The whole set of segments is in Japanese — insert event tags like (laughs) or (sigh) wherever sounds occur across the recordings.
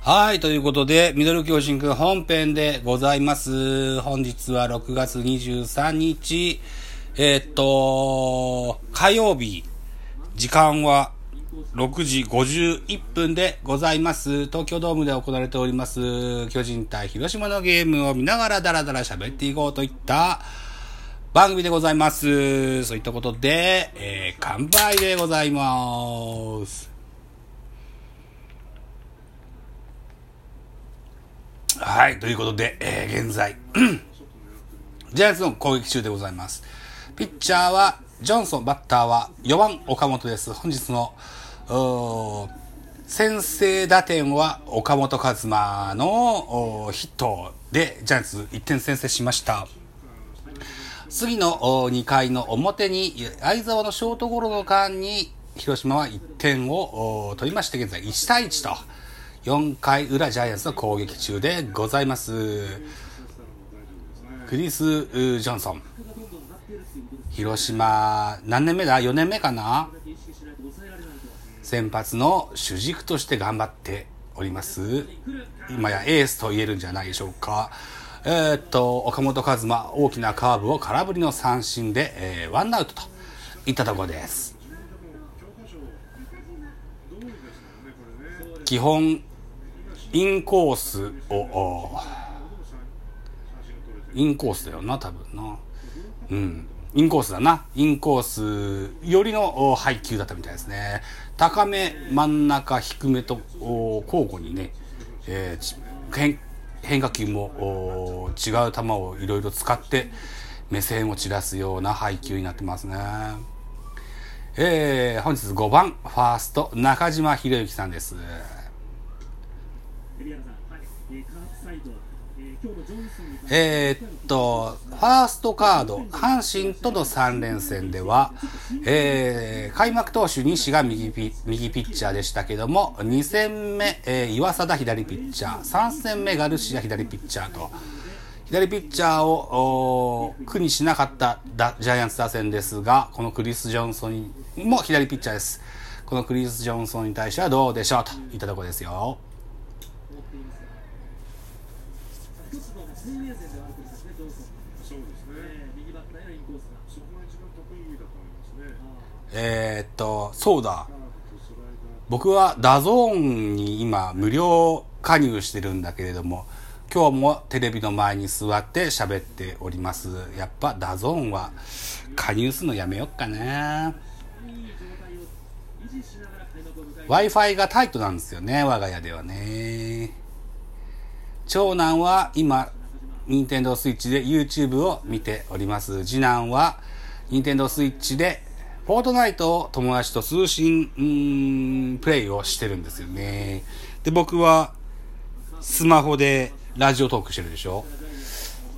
はい、ということで、ミドル巨人くん本編でございます。本日は6月23日、えー、っと、火曜日、時間は6時51分でございます。東京ドームで行われております、巨人対広島のゲームを見ながらダラダラ喋っていこうといった番組でございます。そういったことで、えー、乾杯でございます。はい、ということで、えー、現在、(clears throat) ジャイアンツの攻撃中でございます。ピッチャーはジョンソン、バッターは4番岡本です。本日の、先制打点は岡本和真のヒットでジャイアンツ1点先制しました。次の2回の表に相沢のショートゴロの間に広島は1点を取りまして現在1対1と4回裏ジャイアンツの攻撃中でございます。クリス・ジョンソン。広島、何年目だ ?4 年目かな？先発の主軸として頑張っております。今やエースと言えるんじゃないでしょうか。えー、っと、岡本和真、大きなカーブを空振りの三振で、えー、ワンアウトといったところです。基本、インコースを、インコースだよな、多分な。うん。インコースだな。インコースよりの配球だったみたいですね。高め、真ん中、低めと交互にね、えー、変化球も違う球をいろいろ使って目線を散らすような配球になってますね。えー、本日5番、ファースト、中島博之さんです。えー、っと、ファーストカード、阪神との3連戦では、えー、開幕投手西が右ピ右ピッチャーでしたけども、2戦目、えー、岩貞左ピッチャー、3戦目ガルシア左ピッチャーと、左ピッチャーを苦にしなかったジャイアンツ打線ですが、このクリス・ジョンソンも左ピッチャーです。このクリス・ジョンソンに対してはどうでしょうといったところですよ。2年生ではあるとですね、ジョンソン。そうですね。右バッターへのインコースが。そこが一番得意だと思いますね。えー、っと、そうだ。僕は DAZN に今無料加入してるんだけれども、今日もテレビの前に座って喋っております。やっぱ DAZN は加入するのやめよっかな。Wi-Fi がタイトなんですよね、我が家ではね。長男は今任天堂スイッチで YouTube を見ております。次男は、任天堂スイッチで、フォートナイトを友達と通信、プレイをしてるんですよね。で、僕は、スマホでラジオトークしてるでしょ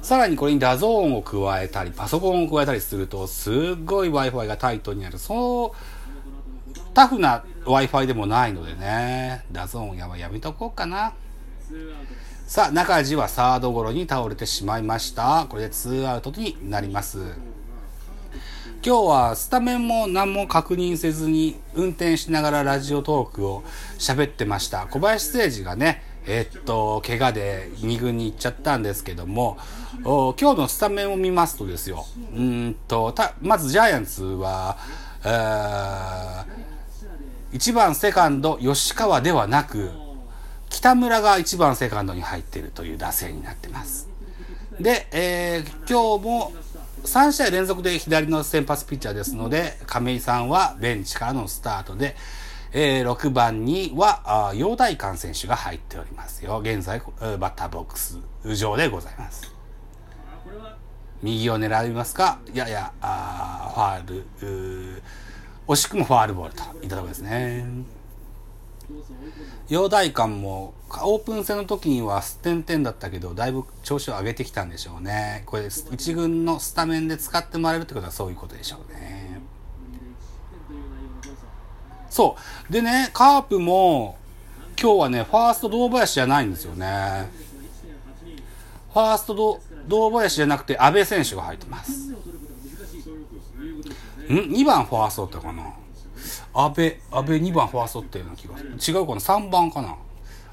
さらにこれに DAZN を加えたり、パソコンを加えたりすると、すっごい Wi-Fi がタイトになる。そう、タフな Wi-Fi でもないのでね、 DAZN ややめとこうかな。さあ、中地はサードゴロに倒れてしまいました。これでツーアウトになります。今日はスタメンも何も確認せずに運転しながらラジオトークを喋ってました。小林誠司がね、え、っと、怪我で2軍に行っちゃったんですけども、今日のスタメンを見ますとですよ、うんと、まずジャイアンツは、1番セカンド吉川ではなく、北村が1番セカンドに入っているという打線になってます。で、えー、今日も3試合連続で左の先発ピッチャーですので、亀井さんはベンチからのスタートで、えー、6番には、陽大館選手が入っておりますよ。現在、バッターボックス上でございます。右を狙いますか？やや、あファール、惜しくもファールボールといったところですね。陽大館もオープン戦の時にはステンテンだったけどだいぶ調子を上げてきたんでしょうね。これ1軍のスタメンで使ってもらえるってことはそういうことでしょうね。そう。でねカープも今日はねファースト堂林じゃないんですよね。ファースト堂林じゃなくて阿部選手が入ってます。ん？2番ファーストってかな。安倍、安倍2番ファーストってような気がする。違うかな ?3 番かな？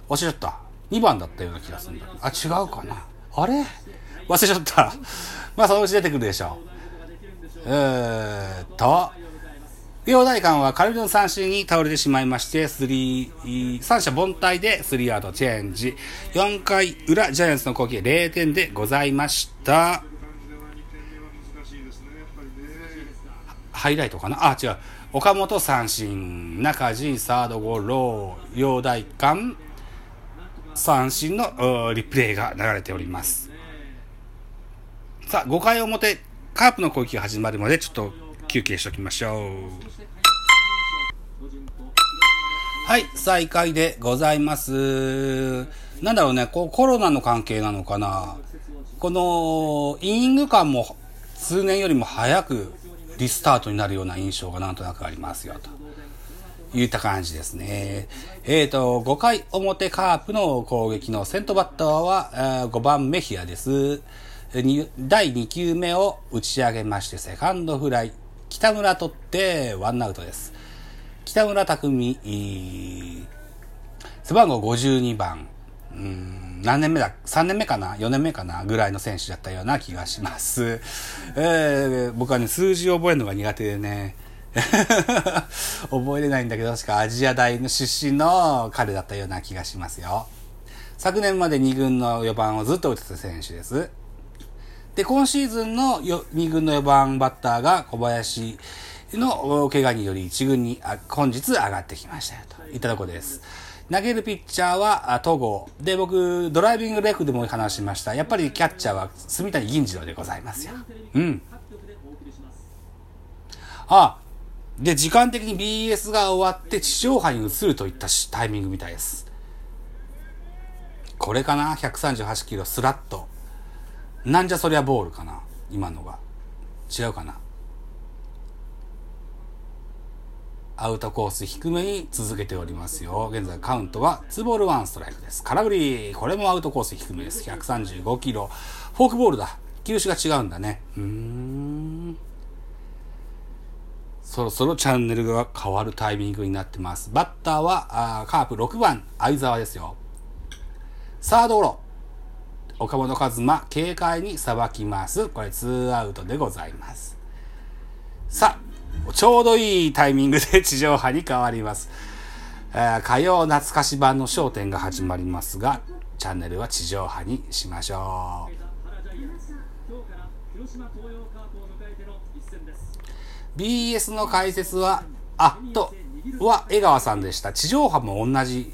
忘れちゃった。2番だったような気がするんだあ、違うかな？あれ？忘れちゃった。(laughs) まあ、そのうち出てくるでしょう。えーと、両大官は空振りの三振に倒れてしまいまして、スリー、三者凡退でスリーアウトチェンジ。4回裏、ジャイアンツの攻撃0点でございました。ハイライトかな？あ、違う。岡本三振、中地サードゴロ、両大官三振のリプレイが流れております。さあ、5回表、カープの攻撃が始まるまでちょっと休憩しておきましょう。はい、再開でございます。なんだろうね、こうコロナの関係なのかな。この、イニング間も数年よりも早くリスタートになるような印象がなんとなくありますよ、と。いった感じですね。えっ、ー、と、5回表カープの攻撃の先頭バッターは、えー、5番メヒアです。第2球目を打ち上げまして、セカンドフライ。北村取ってワンアウトです。北村匠、背番号52番、うん、何年目だ ?3 年目かな ?4 年目かなぐらいの選手だったような気がします。(laughs) えー、僕はね、数字を覚えるのが苦手でね、(laughs) 覚えれないんだけど、確かアジア大の出身の彼だったような気がしますよ。昨年まで2軍の4番をずっと打ってた選手です。で、今シーズンの2軍の4番バッターが小林の怪我により1軍に本日上がってきましたよといったところです。投げるピッチャーは戸郷。で、僕、ドライビングレフでも話しました。やっぱりキャッチャーは住谷銀次郎でございますよ。うん。あ、で、時間的に BS が終わって地上波に移るといったタイミングみたいです。これかな ?138 キロスラット。なんじゃそりゃボールかな？今のが。違うかな？アウトコース低めに続けておりますよ。現在カウントは2ボール1ストライクです。空振り。これもアウトコース低めです。135キロ。フォークボールだ。球種が違うんだね。うーん。そろそろチャンネルが変わるタイミングになってます。バッターは、あーカープ6番、相沢ですよ。サードゴロ。岡本和真、軽快にさばきます。これ2アウトでございます。さあ、ちょうどいいタイミングで地上波に変わります。えー、火曜懐かし版の焦点が始まりますが、チャンネルは地上波にしましょう。BS の解説は、あっ、と、は江川さんでした。地上波も同じ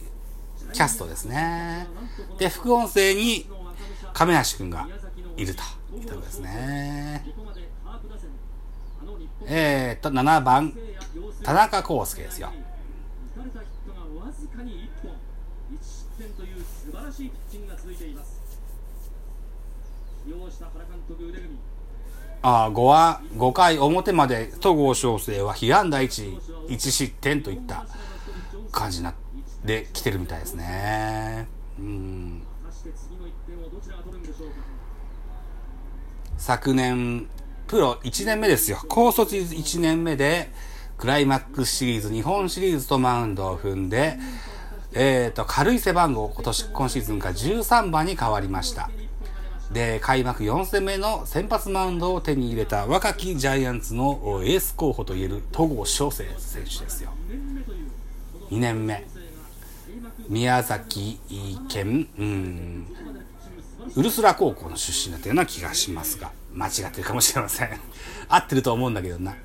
キャストですね。で、副音声に亀梨くんがいるというころですね。えー、っと、7番、田中康介ですよ。ああ、5は、5回表まで戸郷翔征は被安打1、1失点といった感じな、で来てるみたいですね。うん。昨年、プロ1年目ですよ。高卒1年目で、クライマックスシリーズ、日本シリーズとマウンドを踏んで、えっ、ー、と、軽い背番号、今年、今シーズンから13番に変わりました。で、開幕4戦目の先発マウンドを手に入れた若きジャイアンツのエース候補といえる戸郷翔征選手ですよ。2年目。宮崎県、うん、ウルスラ高校の出身だったような気がしますが、間違ってるかもしれません。(laughs) 合ってると思うんだけどな。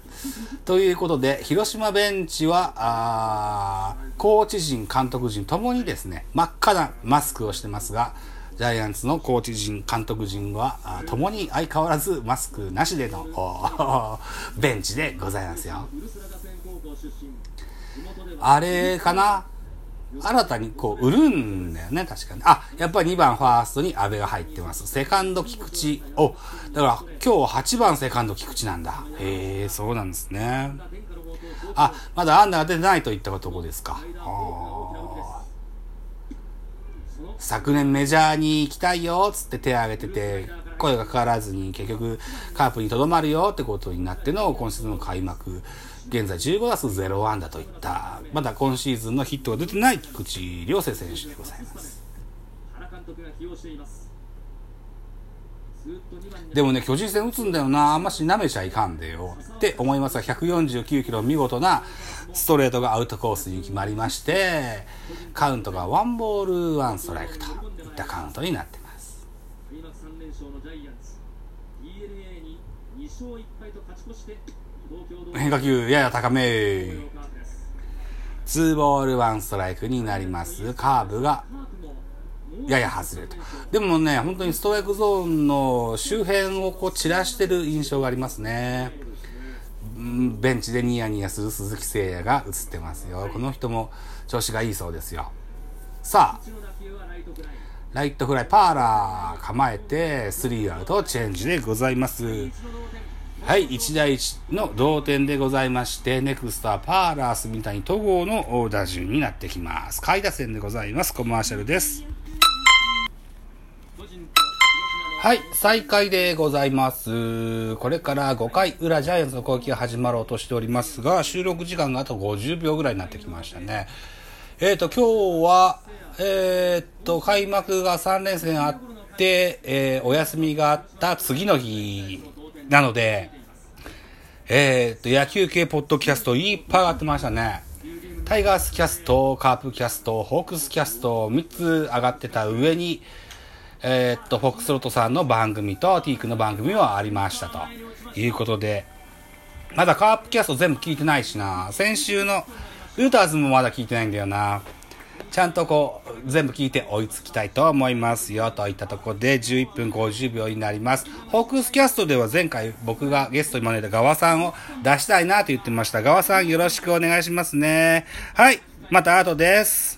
ということで、広島ベンチは、あコーチ陣、監督陣ともにですね、真っ赤なマスクをしてますが、ジャイアンツのコーチ陣、監督陣は、ともに相変わらずマスクなしでの (laughs) ベンチでございますよ。あれかな？新たにこう売るんだよね、確かに。あ、やっぱり2番ファーストに安倍が入ってます。セカンド菊池。お、だから今日8番セカンド菊池なんだ。へえ、そうなんですね。あ、まだアンダーが出てないといったとこですか。昨年メジャーに行きたいよ、つって手を挙げてて、声がかからずに結局カープにとどまるよってことになっての今シーズンの開幕現在15打数0安打といった、まだ今シーズンのヒットが出てない菊池涼星選手でございます。でもね、巨人戦打つんだよな、あんまし舐めちゃいかんでよって思いますが、149キロ見事なストレートがアウトコースに決まりまして、カウントがワンボールワンストライクといったカウントになってます。今三連勝のジャイアンツ。E. L. A. に二勝一敗と勝ち越して変化球やや高め。ツーボールワンストライクになります。カーブがやや外れると。でもね、本当にストライクゾーンの周辺をこう散らしてる印象がありますね。ベンチでニヤニヤする鈴木誠也が映ってますよ。この人も調子がいいそうですよ。さあ、ライトフライ、パーラー構えて、スリーアウトチェンジでございます。はい、1対1の同点でございまして、ネクストはパーラー、住谷、戸郷の打順になってきます。下位打線でございます。コマーシャルです。はい、再開でございます。これから5回裏ジャイアンツの攻撃が始まろうとしておりますが、収録時間があと50秒ぐらいになってきましたね。えっ、ー、と、今日は、えっ、と、開幕が3連戦あって、えー、お休みがあった次の日なので、えっ、と、野球系ポッドキャストいっぱい上がってましたね。タイガースキャスト、カープキャスト、ホークスキャスト、3つ上がってた上に、えー、っと、フォックスロットさんの番組と、ティークの番組はありましたということで、まだカープキャスト全部聞いてないしな。先週のルーターズもまだ聞いてないんだよな。ちゃんとこう、全部聞いて追いつきたいと思いますよ。といったところで11分50秒になります。ホークスキャストでは前回僕がゲストに招いたガワさんを出したいなと言ってました。ガワさんよろしくお願いしますね。はい。また後です。